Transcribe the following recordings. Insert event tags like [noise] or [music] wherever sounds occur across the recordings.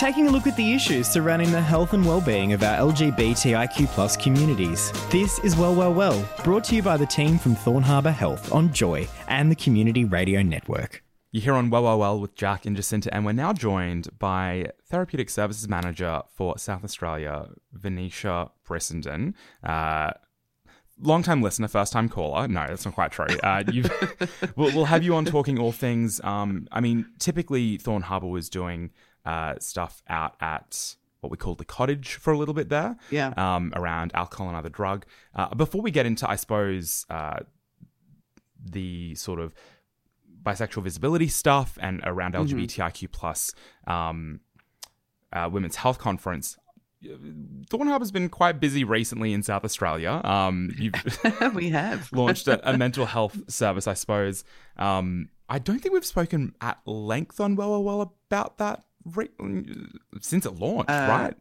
Taking a look at the issues surrounding the health and well-being of our LGBTIQ communities. This is Well Well Well, brought to you by the team from Thorne Harbour Health on Joy and the Community Radio Network. You're here on Well Well Well with Jack and Jacinta, and we're now joined by Therapeutic Services Manager for South Australia, Venetia Brissenden. Uh, long time listener, first time caller. No, that's not quite true. Uh, [laughs] we'll, we'll, have you on talking all things. Um, I mean, typically Thorne Harbour was doing uh, stuff out at what we call the cottage for a little bit there. Yeah. Um, around alcohol and other drug. Uh, before we get into, I suppose, uh, the sort of bisexual visibility stuff and around mm-hmm. LGBTIQ plus um, uh, women's health conference. Thorne Harbour's been quite busy recently in South Australia. Um, [laughs] we have [laughs] launched a, a, mental health service, I suppose. Um, I don't think we've spoken at length on Well Well Well about that re- since it launched, uh, right?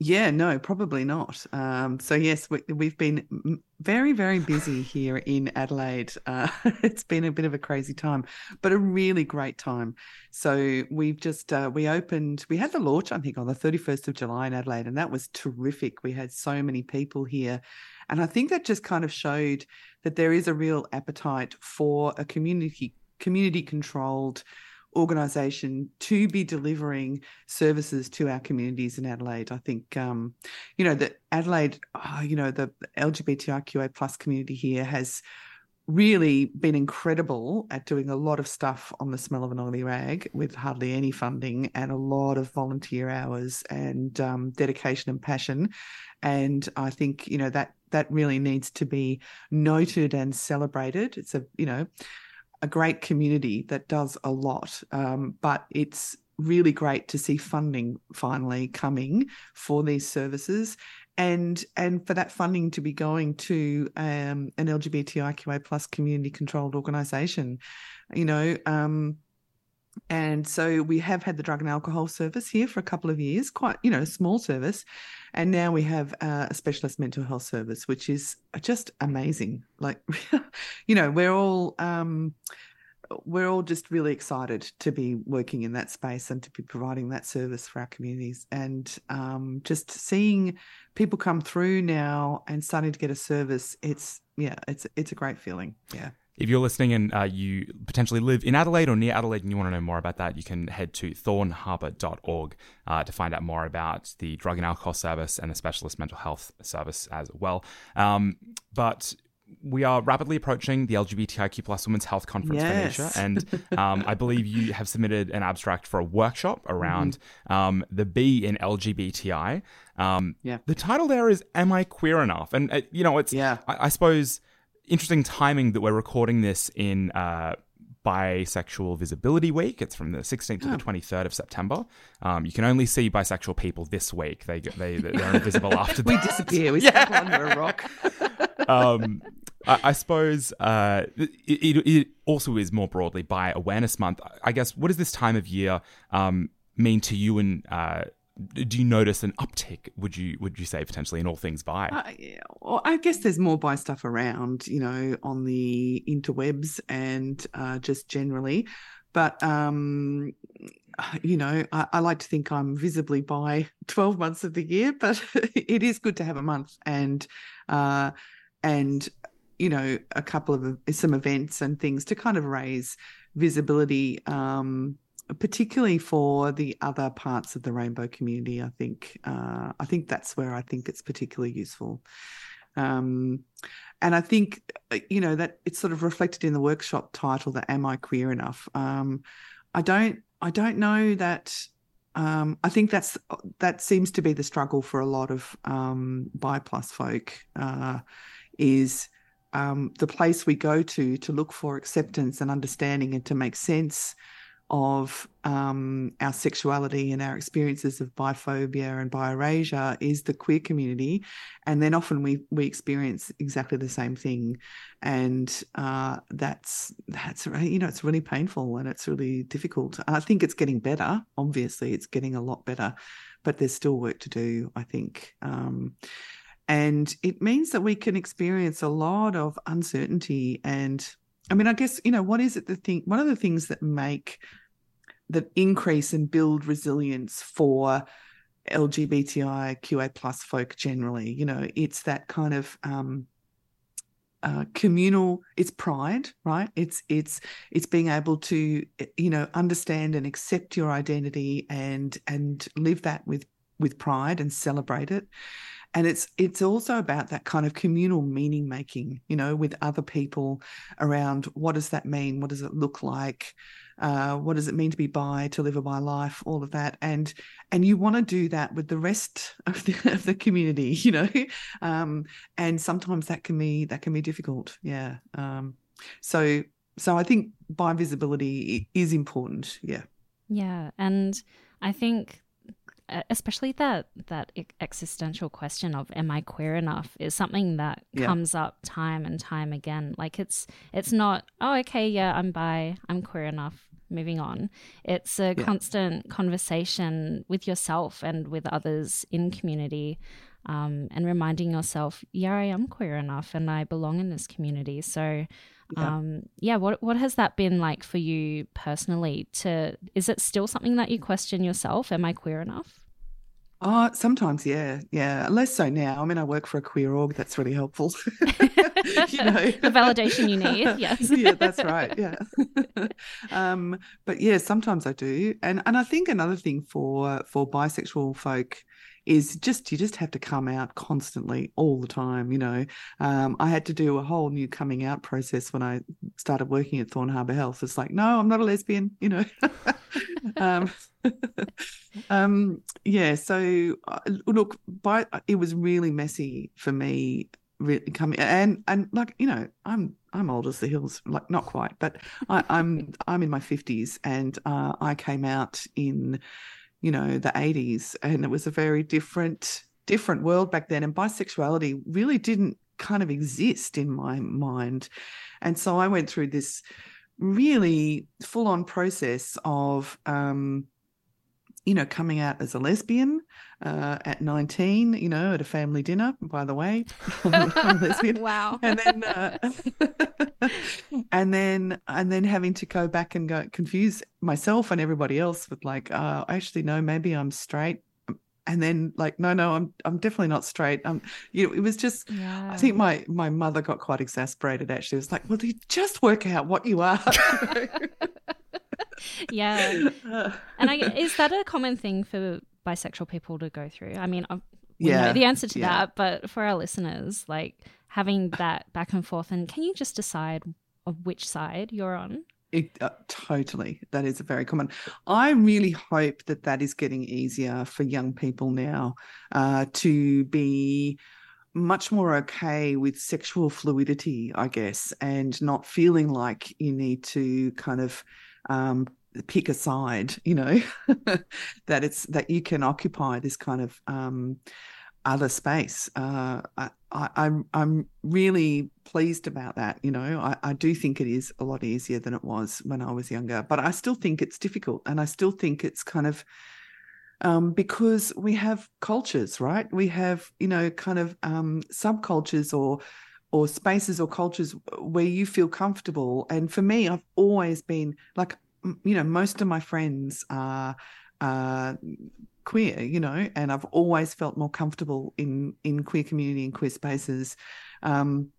Yeah, no, probably not. Um, so yes, we, have been very, very busy here in Adelaide. Uh, [laughs] it's been a bit of a crazy time, but a really great time. So we've just uh, we opened. We had the launch, I think, on the thirty first of July in Adelaide, and that was terrific. We had so many people here, and I think that just kind of showed that there is a real appetite for a community community controlled organisation to be delivering services to our communities in Adelaide. I think, um, you know, that Adelaide, oh, you know, the LGBTIQA plus community here has really been incredible at doing a lot of stuff on the smell of an oily rag with hardly any funding and a lot of volunteer hours and um, dedication and passion. And I think, you know, that that really needs to be noted and celebrated. It's a, you know, a great community that does a lot, um, but it's really great to see funding finally coming for these services and and for that funding to be going to um, an LGBTIQA plus community controlled organisation, you know. Um, and so we have had the drug and alcohol service here for a couple of years, quite you know small service, and now we have uh, a specialist mental health service, which is just amazing. Like, [laughs] you know, we're all um, we're all just really excited to be working in that space and to be providing that service for our communities, and um, just seeing people come through now and starting to get a service. It's yeah, it's it's a great feeling. Yeah. If you're listening and uh, you potentially live in Adelaide or near Adelaide and you want to know more about that, you can head to thorneharbour.org uh, to find out more about the drug and alcohol service and the specialist mental health service as well. Um, but we are rapidly approaching the LGBTIQ plus Women's Health Conference yes. Venetia, and [laughs] um, I believe you have submitted an abstract for a workshop around mm-hmm. um, the B in LGBTI. Um, yeah. The title there is "Am I Queer Enough?" And uh, you know, it's yeah. I, I suppose interesting timing that we're recording this in uh, Bisexual Visibility Week. It's from the 16th to the 23rd of September. Um, you can only see bisexual people this week. They they they're invisible [laughs] after. we disappear. We yeah. under a rock. [laughs] um, I, I, suppose uh, it, it, it, also is more broadly Bi Awareness Month. I guess what does this time of year um, mean to you and uh, do you notice an uptick? Would you would you say potentially in all things bi? Uh, yeah. well, I guess there's more bi stuff around, you know, on the interwebs and uh, just generally. But um, you know, I, I, like to think I'm visibly bi 12 months of the year, but [laughs] it is good to have a month and uh, and you know a couple of some events and things to kind of raise visibility. Um, particularly for the other parts of the rainbow community. I think uh, I think that's where I think it's particularly useful. Um, and I think uh, you know that it's sort of reflected in the workshop title that "Am I queer enough?" Um, I don't I don't know that. Um, I think that's that seems to be the struggle for a lot of um, bi plus folk uh, is um, the place we go to to look for acceptance and understanding and to make sense of um, our sexuality and our experiences of biphobia and bi-erasure is the queer community, and then often we we experience exactly the same thing, and uh, that's that's you know it's really painful and it's really difficult. I think it's getting better. Obviously, it's getting a lot better, but there's still work to do. I think. Um, and it means that we can experience a lot of uncertainty and I mean, I guess, you know, what is it the thing one of the things that make that increase and build resilience for LGBTIQA plus folk generally, you know, it's that kind of um uh, communal it's pride right? It's it's it's being able to you know understand and accept your identity and and live that with with pride and celebrate it and it's it's also about that kind of communal meaning making you know with other people around what does that mean? What does it look like? Uh, what does it mean to be bi to live a bi life all of that. And and you want to do that with the rest [laughs] of the, of the community [laughs] you know? Um, and sometimes that can be that can be difficult. Yeah um, so so i think bi visibility is important. Yeah. Yeah and i think especially that that existential question of am i queer enough is something that yeah. comes up time and time again like it's it's not oh okay yeah i'm bi i'm queer enough moving on it's a yeah. constant conversation with yourself and with others in community um, and reminding yourself yeah i am queer enough and i belong in this community so yeah. Um, yeah what what has that been like for you personally to is it still something that you question yourself am i queer enough Oh, sometimes, yeah, yeah. Less so now. I mean, I work for a queer org. That's really helpful. [laughs] you know, the validation you need. [laughs] Yes. yeah, that's right. Yeah. [laughs] um, but yeah, sometimes I do, and and I think another thing for for bisexual folk is just you just have to come out constantly all the time you know? Um, i had to do a whole new coming out process when i started working at thorne harbour health. It's like no i'm not a lesbian you know? [laughs] Um, [laughs] um, yeah so uh, look by it was really messy for me really coming and and like you know i'm i'm old as the hills like not quite but I, i'm i'm in my 50s and uh, i came out in you know the 80s and it was a very different different world back then and bisexuality really didn't kind of exist in my mind. And so i went through this really full on process of um you know coming out as a lesbian uh, at 19 you know at a family dinner by the way [laughs] I'm lesbian. [laughs] Wow. And then uh, [laughs] and then and then having to go back and go confuse myself and everybody else with like uh, actually no maybe i'm straight. And then like no no i'm i'm definitely not straight. Um you know it was just yeah. i think my my mother got quite exasperated actually. It was like well you just work out what you are yeah [laughs] and i is that a common thing for bisexual people to go through i mean yeah the answer to yeah. that but for our listeners like having that back and forth and can you just decide of which side you're on it, uh, totally. That is very common. I really hope that that is getting easier for young people now uh, to be much more okay with sexual fluidity, I guess, and not feeling like you need to kind of um, pick a side, you know, [laughs] that it's that you can occupy this kind of um, other space. Uh, I, I, I'm I'm really pleased about that. You know, I, I do think it is a lot easier than it was when I was younger, but I still think it's difficult, and I still think it's kind of um, because we have cultures, right? We have you know kind of um, subcultures or or spaces or cultures where you feel comfortable. And for me, I've always been like you know most of my friends are. Queer, you know, and I've always felt more comfortable in in queer community and queer spaces. Um,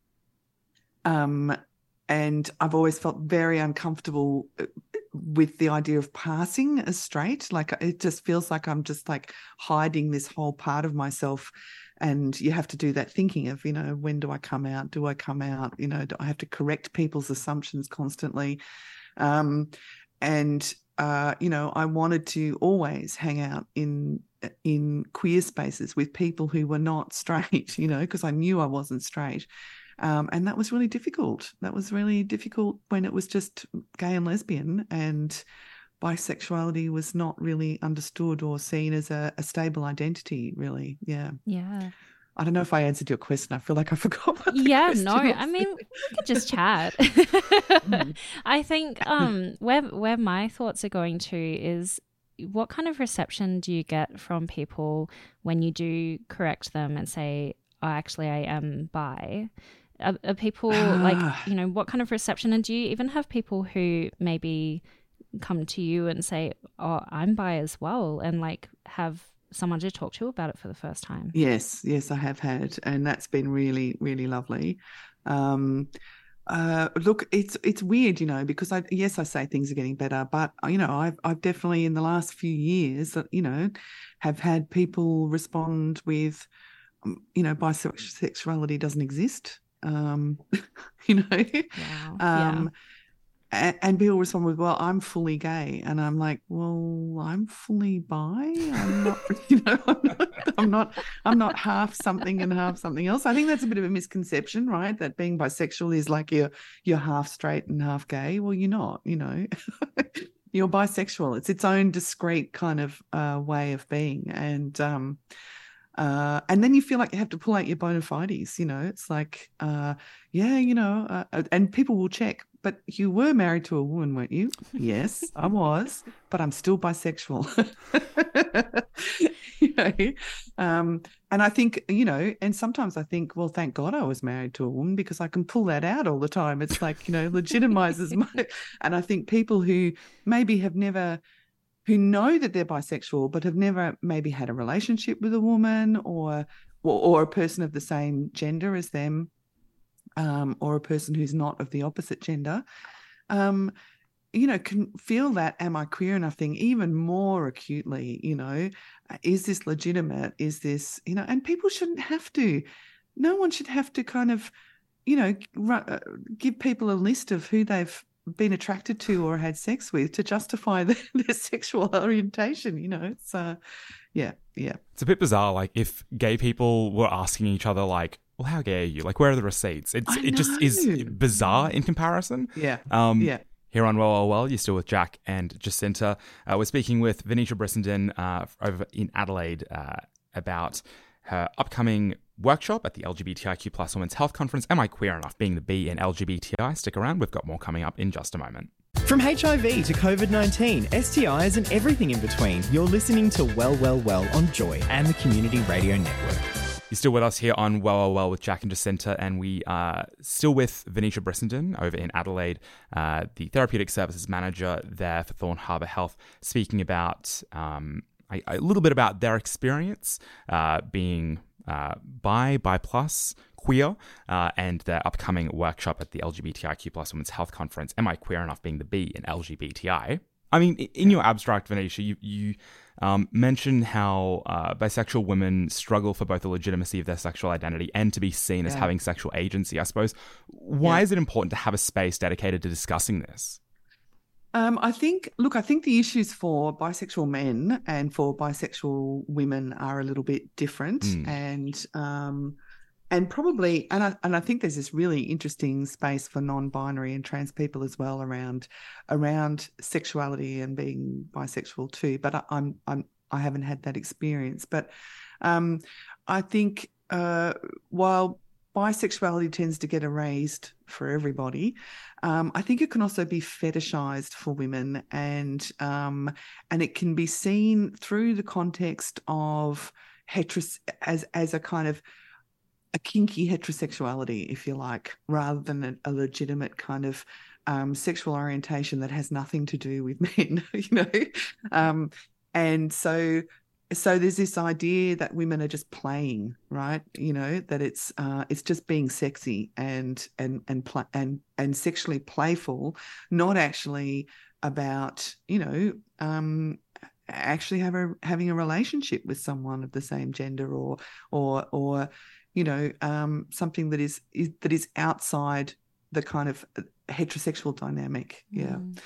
um, and I've always felt very uncomfortable uh, with the idea of passing as straight. Like it just feels like I'm just like hiding this whole part of myself. And you have to do that thinking of, you know, when do I come out? Do I come out? You know, do I have to correct people's assumptions constantly? Um, and uh, you know, I wanted to always hang out in in queer spaces with people who were not [laughs] straight, you know, because I knew I wasn't straight. Um, and that was really difficult. That was really difficult when it was just gay and lesbian. And bisexuality was not really understood or seen as a, a stable identity. Really, yeah, yeah. I don't know if I answered your question. I feel like I [laughs] forgot. yeah, no. Was. I mean, we could [laughs] just chat. mm. [laughs] I think um, where where my thoughts are going to is what kind of reception do you get from people when you do correct them and say, "Oh, actually, I am bi"? Are, are people like [sighs] you know what kind of reception? And do you even have people who maybe come to you and say, "Oh, I'm bi as well," and like have someone to talk to about it for the first time? Yes, yes, I have had, and that's been really, really lovely. Um, uh, look, it's it's weird, you know, because I yes, I say things are getting better, but you know, I've I've definitely in the last few years, that you know, have had people respond with, um, you know, bisexuality doesn't exist. Um, [laughs] you know, wow. um, yeah and, people respond with, "Well, I'm fully gay," and I'm like, "Well, I'm fully bi. I'm not, [laughs] you know, I'm not, I'm not, I'm not half something and half something else." I think that's a bit of a misconception, right? That being bisexual is like you're you're half straight and half gay. Well, you're not. You know, [laughs] you're bisexual. It's its own discrete kind of uh, way of being, and um, uh, and then you feel like you have to pull out your bona fides. You know, it's like, uh, yeah, you know, uh, and people will check but you were married to a woman, weren't you? [laughs] Yes, I was, but I'm still bisexual. [laughs] you know? um, and I think, you know, and sometimes I think, well, thank God I was married to a woman because I can pull that out all the time. It's like, you know, legitimizes [laughs] my. And I think people who maybe have never, who know that they're bisexual, but have never maybe had a relationship with a woman or, or, or a person of the same gender as them um, or a person who's not of the opposite gender, um, you know, can feel that am I queer enough thing even more acutely. You know, is this legitimate? Is this, you know, and people shouldn't have to. No one should have to kind of, you know, uh, give people a list of who they've been attracted to or had sex with to justify [laughs] their, their sexual orientation. You know, uh, yeah, yeah. It's a bit bizarre. Like if gay people were asking each other, like, well, how gay are you? Like, where are the receipts? It's it just is bizarre in comparison. Yeah. Um, yeah. Here on Well, Well, Well, you're still with Jack and Jacinta. Uh, we're speaking with Venetia Brissenden uh, over in Adelaide uh, about her upcoming workshop at the LGBTIQ plus Women's Health Conference. Am I queer enough? Being the B in LGBTI. Stick around. We've got more coming up in just a moment. From HIV to COVID 19, STIs, and everything in between, you're listening to Well, Well, Well on Joy and the Community Radio Network. You're still with us here on Well, Well, Well with Jack and Jacinta, and we are still with Venetia Brissenden over in Adelaide, uh, the Therapeutic Services Manager there for Thorne Harbour Health, speaking about um, a, a, little bit about their experience uh, being uh, bi, bi plus, queer, uh, and their upcoming workshop at the LGBTIQ plus Women's Health Conference. Am I queer enough being the B in LGBTI? I mean, in your abstract, Venetia, you, you um, mention how uh, bisexual women struggle for both the legitimacy of their sexual identity and to be seen yeah. as having sexual agency. I suppose. Why yeah. is it important to have a space dedicated to discussing this? Um, I think, look, I think the issues for bisexual men and for bisexual women are a little bit different, mm. and um, and probably and I, and I think there's this really interesting space for non-binary and trans people as well around around sexuality and being bisexual too but I, I'm I'm I haven't had that experience. But um, I think uh, while bisexuality tends to get erased for everybody um, I think it can also be fetishized for women and um, and it can be seen through the context of heteros as as a kind of a kinky heterosexuality, if you like, rather than a, a legitimate kind of um, sexual orientation that has nothing to do with [laughs] men, you know. Um, and so, so there's this idea that women are just playing, right? You know, that it's uh, it's just being sexy and and and pl- and and sexually playful, not actually about you know um, actually have a, having a relationship with someone of the same gender or or or you know, um, something that is, is that is outside the kind of uh, heterosexual dynamic. Yeah. Mm.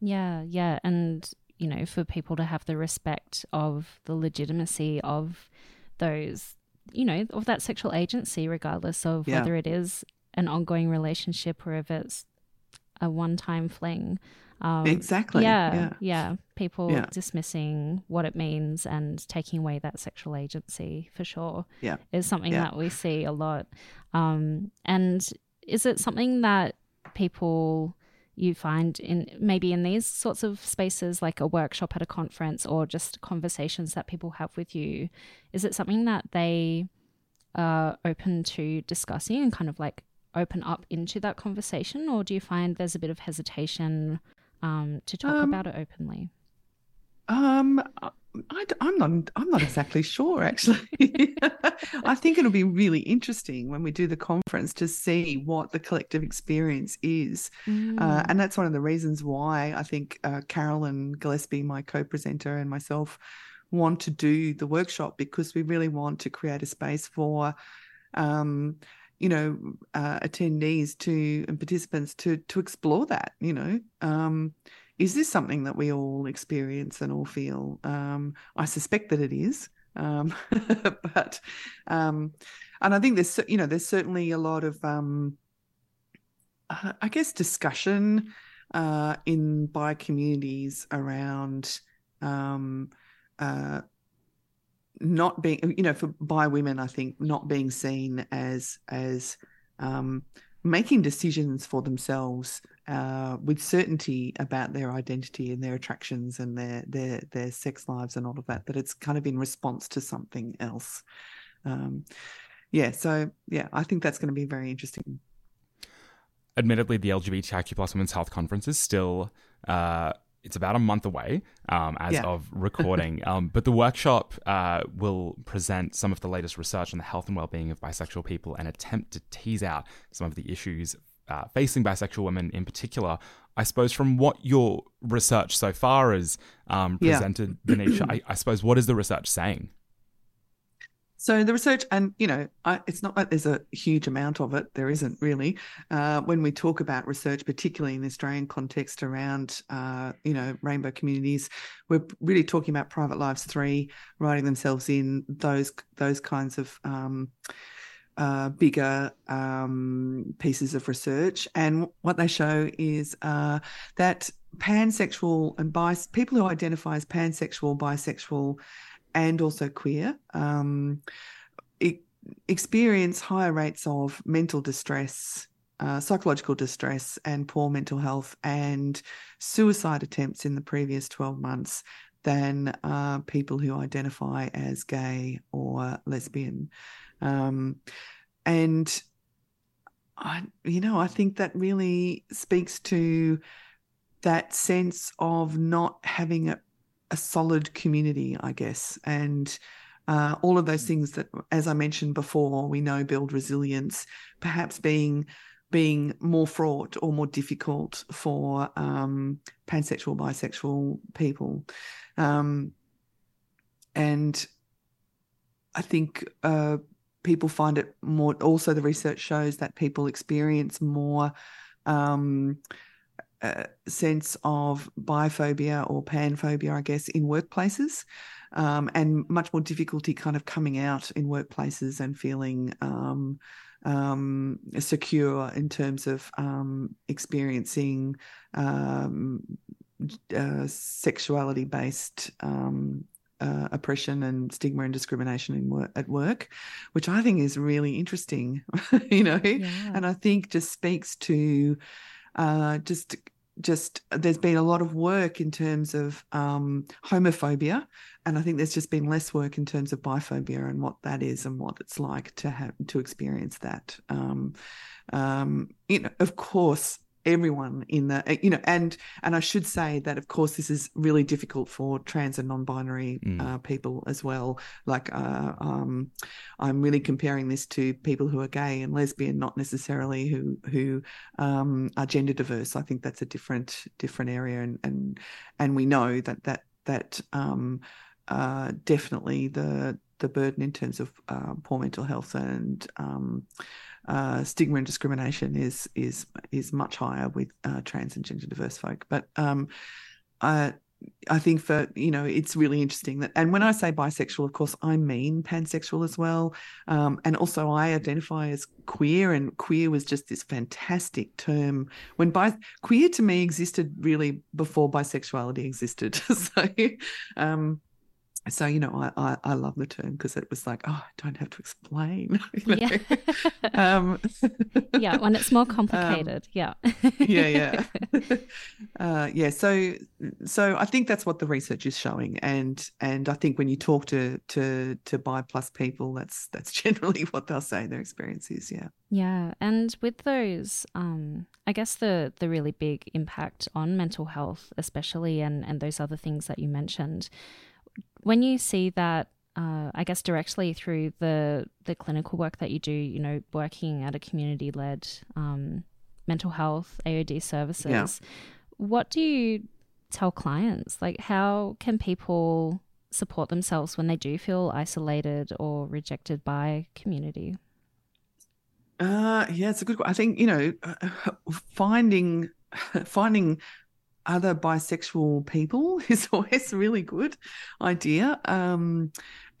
Yeah, yeah, and you know, for people to have the respect of the legitimacy of those, you know, of that sexual agency, regardless of yeah. whether it is an ongoing relationship or if it's a one time fling. Um, exactly. Yeah, yeah. Yeah. People yeah. dismissing what it means and taking away that sexual agency for sure. Yeah. Is something yeah. that we see a lot. Um, and is it something that people you find in maybe in these sorts of spaces like a workshop at a conference or just conversations that people have with you is it something that they are open to discussing and kind of like open up into that conversation or do you find there's a bit of hesitation um, to talk um, about it openly um I, am not. I'm not exactly sure. Actually, [laughs] I think it'll be really interesting when we do the conference to see what the collective experience is, uh, mm. uh, and that's one of the reasons why I think uh, Carolyn Gillespie, my co-presenter, and myself want to do the workshop because we really want to create a space for. Um, you know, uh, attendees to and participants to to explore that. You know, um, is this something that we all experience and all feel? Um, I suspect that it is, um, [laughs] but um, and I think there's you know there's certainly a lot of um, uh, I guess discussion uh, in bi communities around um, uh, not being you know for bi women I think not being seen as as um, making decisions for themselves uh, with certainty about their identity and their attractions and their their their sex lives and all of that. That it's kind of in response to something else. Um, yeah, so yeah, I think that's going to be very interesting. Admittedly, the LGBTIQ plus women's health conference is still uh, it's about a month away um, as yeah. of [laughs] recording. um, but the workshop uh, will present some of the latest research on the health and well-being of bisexual people and attempt to tease out some of the issues uh, facing bisexual women in particular. I suppose from what your research so far has um, presented, yeah. Venetia, I, I suppose what is the research saying? So the research, and you know, I, it's not like there's a huge amount of it. There isn't really. Uh, when we talk about research, particularly in the Australian context around, uh, you know, rainbow communities, we're really talking about Private Lives Three writing themselves in those those kinds of. Um, uh, bigger um, pieces of research, and what they show is uh, that pansexual and bis people who identify as pansexual, bisexual, and also queer um, experience higher rates of mental distress, uh, psychological distress, and poor mental health and suicide attempts in the previous 12 months than uh, people who identify as gay or lesbian. Um, and I, you know, I think that really speaks to that sense of not having a, a solid community, I guess, and uh, all of those things that, as I mentioned before, we know build resilience. Perhaps being being more fraught or more difficult for um, pansexual, bisexual people, um, and I think uh, people find it more. Also, the research shows that people experience more. Um, sense of biphobia or panphobia, I guess, in workplaces, um, and much more difficulty kind of coming out in workplaces and feeling um, um, secure in terms of um, experiencing um, uh, sexuality based um, uh, oppression and stigma and discrimination work, at work, which I think is really interesting, [laughs] you know, yeah. and I think just speaks to uh, just just there's been a lot of work in terms of um, homophobia, and I think there's just been less work in terms of biphobia and what that is and what it's like to have to experience that. Um, um, you know, of course, everyone in the eh, you know and and i should say that of course this is really difficult for trans and non-binary mm. uh, people as well like uh, um, i'm really comparing this to people who are gay and lesbian not necessarily who who um, are gender diverse i think that's a different different area and and and we know that that that um, uh, definitely the the burden in terms of uh, poor mental health and um, uh, stigma and discrimination is is is much higher with uh, trans and gender diverse folk. But um, I I think for you know it's really interesting that and when I say bisexual of course I mean pansexual as well um, and also I identify as queer and queer was just this fantastic term when bi queer to me existed really before bisexuality existed [laughs] so um, so you know I, I, I love the term because it was like oh I don't have to explain [laughs] you know? yeah [laughs] um, yeah when it's more [laughs] um, complicated um, yeah. yeah yeah. Uh, yeah so so I think that's what the research is showing and and I think when you talk to to to bi plus people that's that's generally what they'll say their experience is yeah. Yeah and with those um I guess the the really big impact on mental health especially and and those other things that you mentioned when you see that, uh, I guess directly through the the clinical work that you do, you know, working at a community led um, mental health AOD services, yeah. what do you tell clients? Like, how can people support themselves when they do feel isolated or rejected by community? Uh, yeah, it's a good. I think you know, finding [laughs] finding other bisexual people [laughs] is always a really good idea. Um,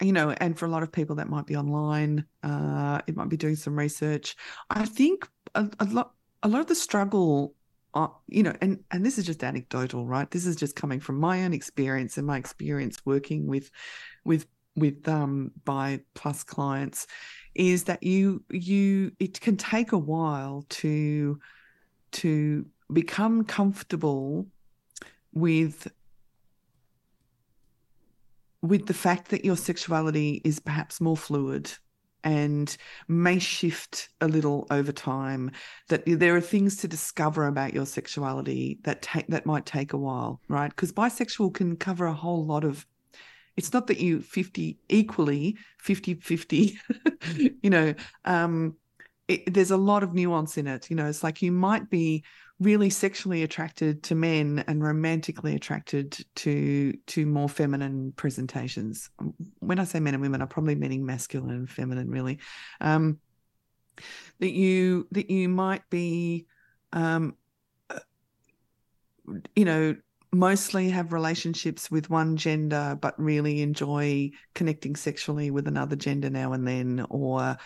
you know, and for a lot of people that might be online, uh, it might be doing some research. I think a, a lot, a lot of the struggle, uh, you know, and and this is just anecdotal, right? This is just coming from my own experience and my experience working with, with with um bi plus clients, is that you you it can take a while to to become comfortable with with the fact that your sexuality is perhaps more fluid and may shift a little over time that there are things to discover about your sexuality that take that might take a while right? Because bisexual can cover a whole lot of it's not that you 50 equally 50 50 [laughs] you know um it, there's a lot of nuance in it you know? It's like you might be really sexually attracted to men and romantically attracted to to more feminine presentations. When I say men and women, I'm probably meaning masculine and feminine, really. Um, that you that you might be, um, you know, mostly have relationships with one gender, but really enjoy connecting sexually with another gender now and then, or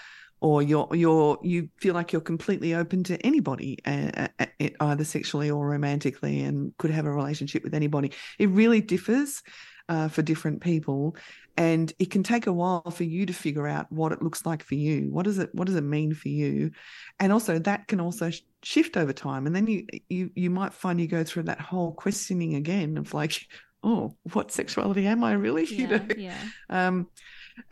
or you're you're you feel like you're completely open to anybody uh, uh, uh, either sexually or romantically and could have a relationship with anybody. It really differs uh, for different people and it can take a while for you to figure out what it looks like for you. What does it what does it mean for you? And also that can also sh- shift over time and then you you you might find you go through that whole questioning again of like oh what sexuality am i really? [laughs] Yeah, you know? yeah. um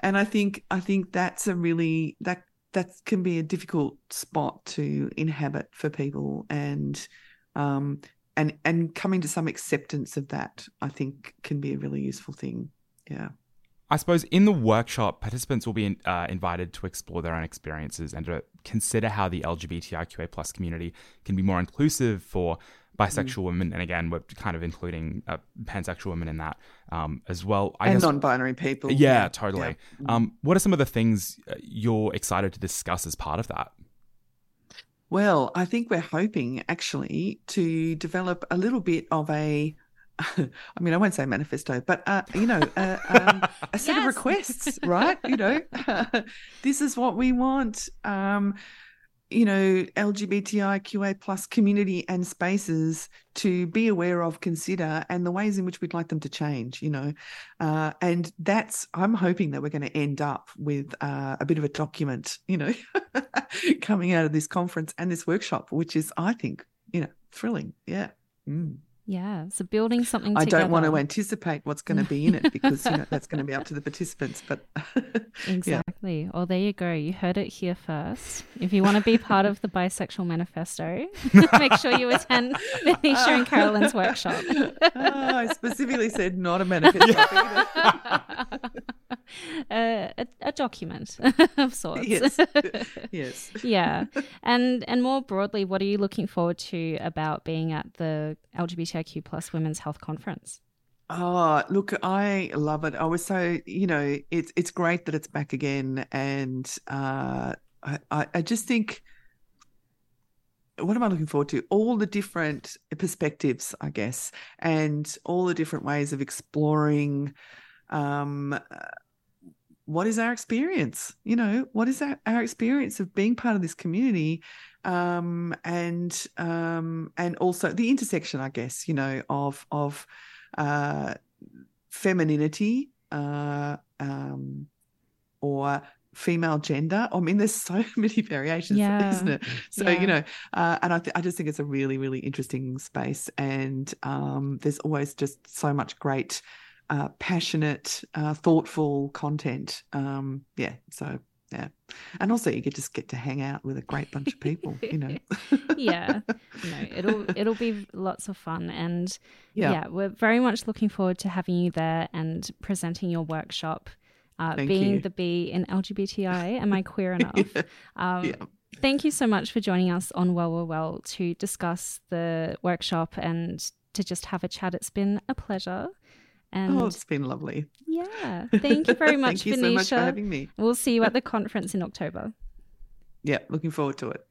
and i think i think that's a really that that can be a difficult spot to inhabit for people and um, and and coming to some acceptance of that i think can be a really useful thing. Yeah. I suppose in the workshop, participants will be uh, invited to explore their own experiences and to consider how the LGBTIQA plus community can be more inclusive for bisexual mm. women, and again, we're kind of including uh, pansexual women in that um, as well. I and guess, non-binary people. Yeah, yeah. totally. Yeah. Um, what are some of the things uh, you're excited to discuss as part of that? Well, I think we're hoping actually to develop a little bit of a [laughs] I mean, I won't say manifesto, but uh, you know, uh, um, [laughs] a set yes. of requests, right? You know, [laughs] this is what we want. Um, you know, LGBTIQA plus community and spaces to be aware of, consider, and the ways in which we'd like them to change, you know. Uh, and that's, I'm hoping that we're going to end up with uh, a bit of a document, you know, [laughs] coming out of this conference and this workshop, which is, I think, you know, thrilling. Yeah. Mm. Yeah, so building something. I together. don't want to anticipate what's going to be in it [laughs] because you know that's going to be up to the participants. But [laughs] exactly. Yeah. Well, there you go. You heard it here first. If you want to be part of the Bisexual Manifesto, [laughs] make sure you attend Venetia and Carolyn's workshop. oh, I specifically said not a manifesto. uh, a, a, document of sorts. Yes. yes. yeah, and and more broadly, what are you looking forward to about being at the LGBTIQ plus Women's Health Conference? Oh, look, I love it. I was so, you know, it's it's great that it's back again, and uh, I I just think what am I looking forward to? All the different perspectives, I guess, and all the different ways of exploring um, what is our experience? You know, what is our, our experience of being part of this community? Um, and um, and also the intersection, I guess, you know, of of uh, femininity uh, um, or female gender. I mean, there's so [laughs] many variations, yeah. isn't it? So yeah. you know, uh, and I, th- I just think it's a really, really interesting space, and um, there's always just so much great uh, passionate, uh, thoughtful content. Um, yeah, so yeah, and also you get just get to hang out with a great bunch of people. You know. [laughs] yeah, no, it'll it'll be lots of fun, and yeah. yeah. we're very much looking forward to having you there and presenting your workshop. Uh, being you. the B in LGBTI, am I queer [laughs] enough? yeah. Um, yeah. Thank you so much for joining us on Well Well Well to discuss the workshop and to just have a chat. It's been a pleasure. Oh, and oh, it's been lovely. Yeah. [laughs] Thank you very much, Thank you Venetia. so much for having me. We'll see you at the [laughs] conference in October. Yeah, looking forward to it.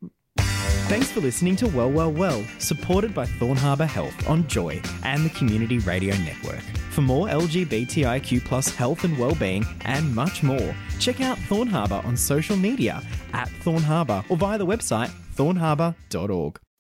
Thanks for listening to Well, Well, Well, supported by Thorne Harbour Health on Joy and the Community Radio Network. For more LGBTIQ plus health and well-being and much more, check out Thorne Harbour on social media at Thorne Harbour or via the website thorneharbour.org.